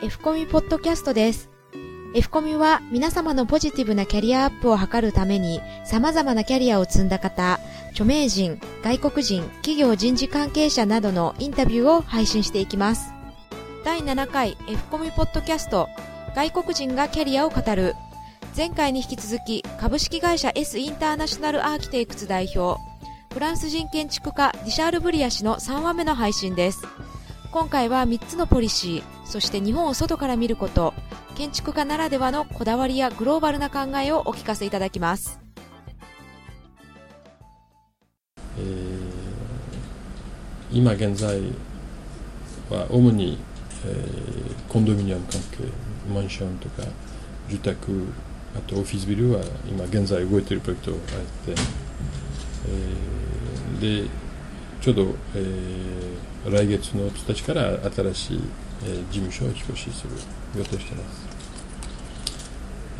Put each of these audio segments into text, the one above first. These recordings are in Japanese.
F コミポッドキャストです。F コミは皆様のポジティブなキャリアアップを図るために様々なキャリアを積んだ方、著名人、外国人、企業人事関係者などのインタビューを配信していきます。第7回 F コミポッドキャスト外国人がキャリアを語る前回に引き続き株式会社 S インターナショナルアーキテクツ代表フランス人建築家ディシャール・ブリア氏の3話目の配信です今回は3つのポリシーそして日本を外から見ること建築家ならではのこだわりやグローバルな考えをお聞かせいただきます、えー、今現在は主に、えー、コンドミニアム関係マンションとか住宅あとオフィスビルは今現在動いているプロジェクトがあって、えー、でちょうど、えー、来月の1日から新しい、えー、事務所を引っ越しする予定しています、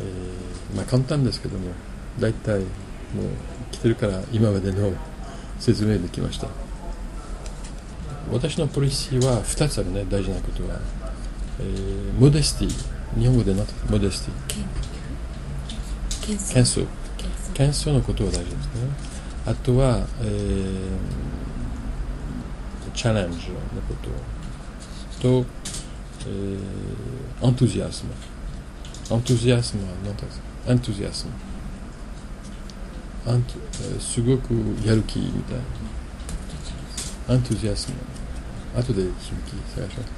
えー、まあ簡単ですけども大体もう来てるから今までの説明できました。私のポリシーは2つあるね大事なことは、えー、モデスティ日本語でなってモデスティ謙遜謙遜のことは大事ですね。あとは、えー、チャレンジのことと、えー、アントゥジアスムアントゥジアスムは何ですかアントゥジアスムアント、え、すごくやる気みたいな。アントゥジアスム後で響き探します、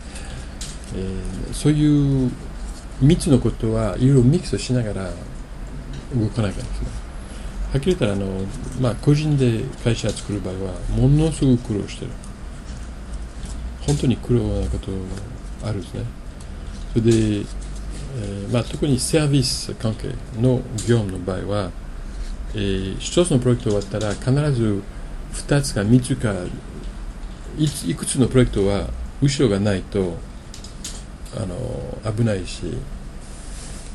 えー、そういう3つのことはいろいろミックスしながら動かないからですねはっきり言ったらあの、まあ、個人で会社を作る場合はものすごく苦労してる。本当に苦労なことがあるんですね。それで、えーまあ、特にサービス関係の業務の場合は、えー、一つのプロジェクト終わったら必ず2つか3つかいいくつのプロジェクトは後ろがないとあの危ないし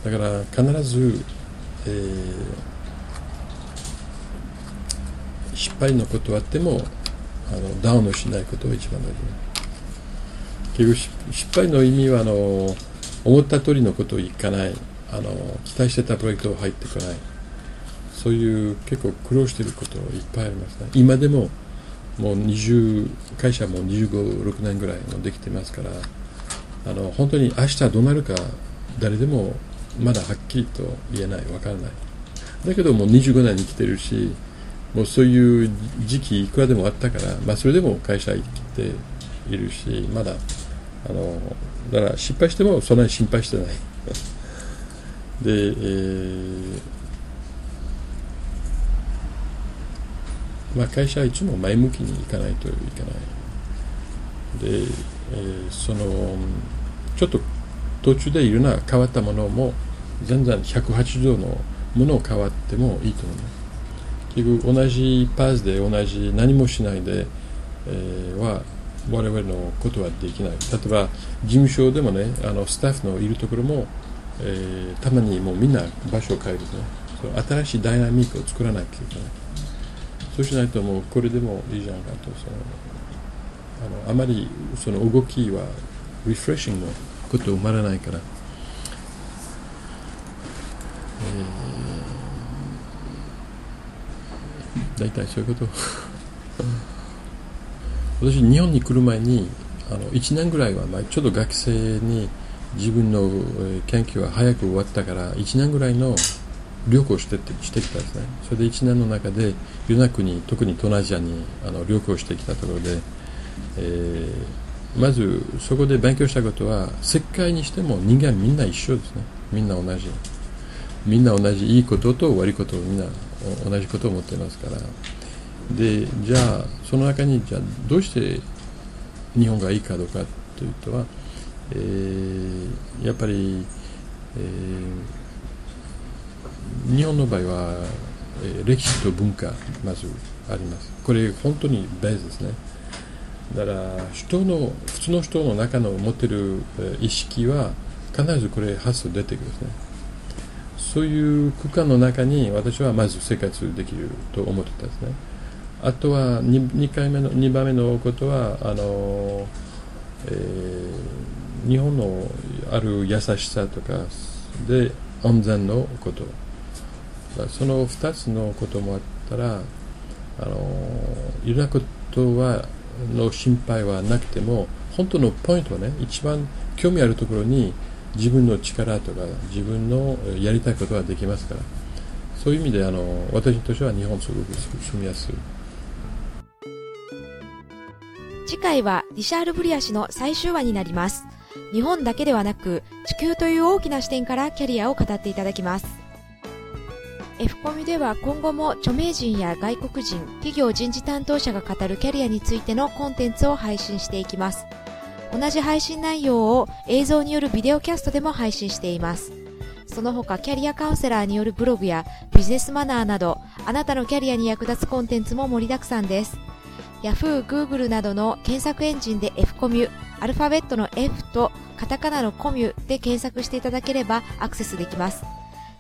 だから必ず、えー、失敗のことはあってもあのダウンをしないことが一番大事。結局失敗の意味はあの思った通りのことをいかないあの期待してたプロジェクトが入ってこない。そういう結構苦労していることいっぱいありますね。今でももう20会社も25、6年ぐらいもできてますからあの本当に明日どうなるか誰でもまだはっきりと言えない分からない。だけどもう25年に来てるしもうそういう時期いくらでもあったから、まあ、それでも会社行っているしまだあのだから失敗してもそんなに心配してない。で、えーまあ、会社はいつも前向きにいかないといけない。で、えー、そのちょっと途中でいろんな変わったものも全然180度のものを変わってもいいと思う。結局同じパースで同じ何もしないで、えー、は我々のことはできない。例えば事務所でもねあのスタッフのいるところも、えー、たまにもうみんな場所を変えるね新しいダイナミックを作らなきゃいけない。そうしないともうこれでもいいじゃんかと。そのあのあまりその動きはリフレッシングのこと生まれないから、えー、大体そういうこと。私日本に来る前にあの1年ぐらいは、まあ、ちょっと学生に自分の研究は早く終わったから1年ぐらいの旅行しててしてきたんですね。それで1年の中でいろんな国特に東南アジアにあの旅行してきたところで、えー、まずそこで勉強したことは世界にしても人間みんな一緒ですね。みんな同じ。みんな同じいいことと悪いことをみんな同じことを持っていますから。でじゃあその中にじゃあどうして日本がいいかどうかというとは、えー、やっぱり、えー日本の場合は、えー、歴史と文化まずあります。これ本当にベースですね。だから人の普通の人の中の持ってる、意識は必ずこれ発想出てくるんですね。そういう空間の中に私はまず生活できると思ってたんですね。あとは 2, 2回目の2番目のことはあの、えー、日本のある優しさとかで安全のこと。その2つのこともあったらあのいろんなことはの心配はなくても本当のポイントはね一番興味あるところに自分の力とか自分のやりたいことができますから。そういう意味であの私としては日本すごく住みやすい。次回はリシャール・ブリア氏の最終話になります。日本だけではなく地球という大きな視点からキャリアを語っていただきます。F コミでは今後も著名人や外国人企業人事担当者が語るキャリアについてのコンテンツを配信していきます。同じ配信内容を映像によるビデオキャストでも配信しています。その他キャリアカウンセラーによるブログやビジネスマナーなどあなたのキャリアに役立つコンテンツも盛りだくさんです。Yahoo、Google などの検索エンジンで F コミュアルファベットの F とカタカナのコミュで検索していただければアクセスできます。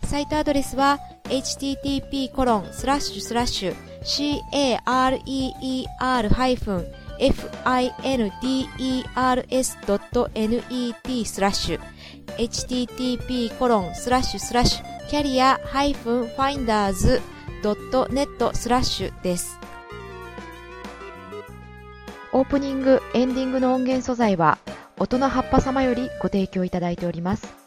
サイトアドレスは http コロンスラッシュスラッシュ career-fin finders.net スラッシュ。http コロンスラッシュスラッシュキャリア -finders.net スラッシュです。オープニング、エンディングの音源素材は音の葉っぱ様よりご提供いただいております。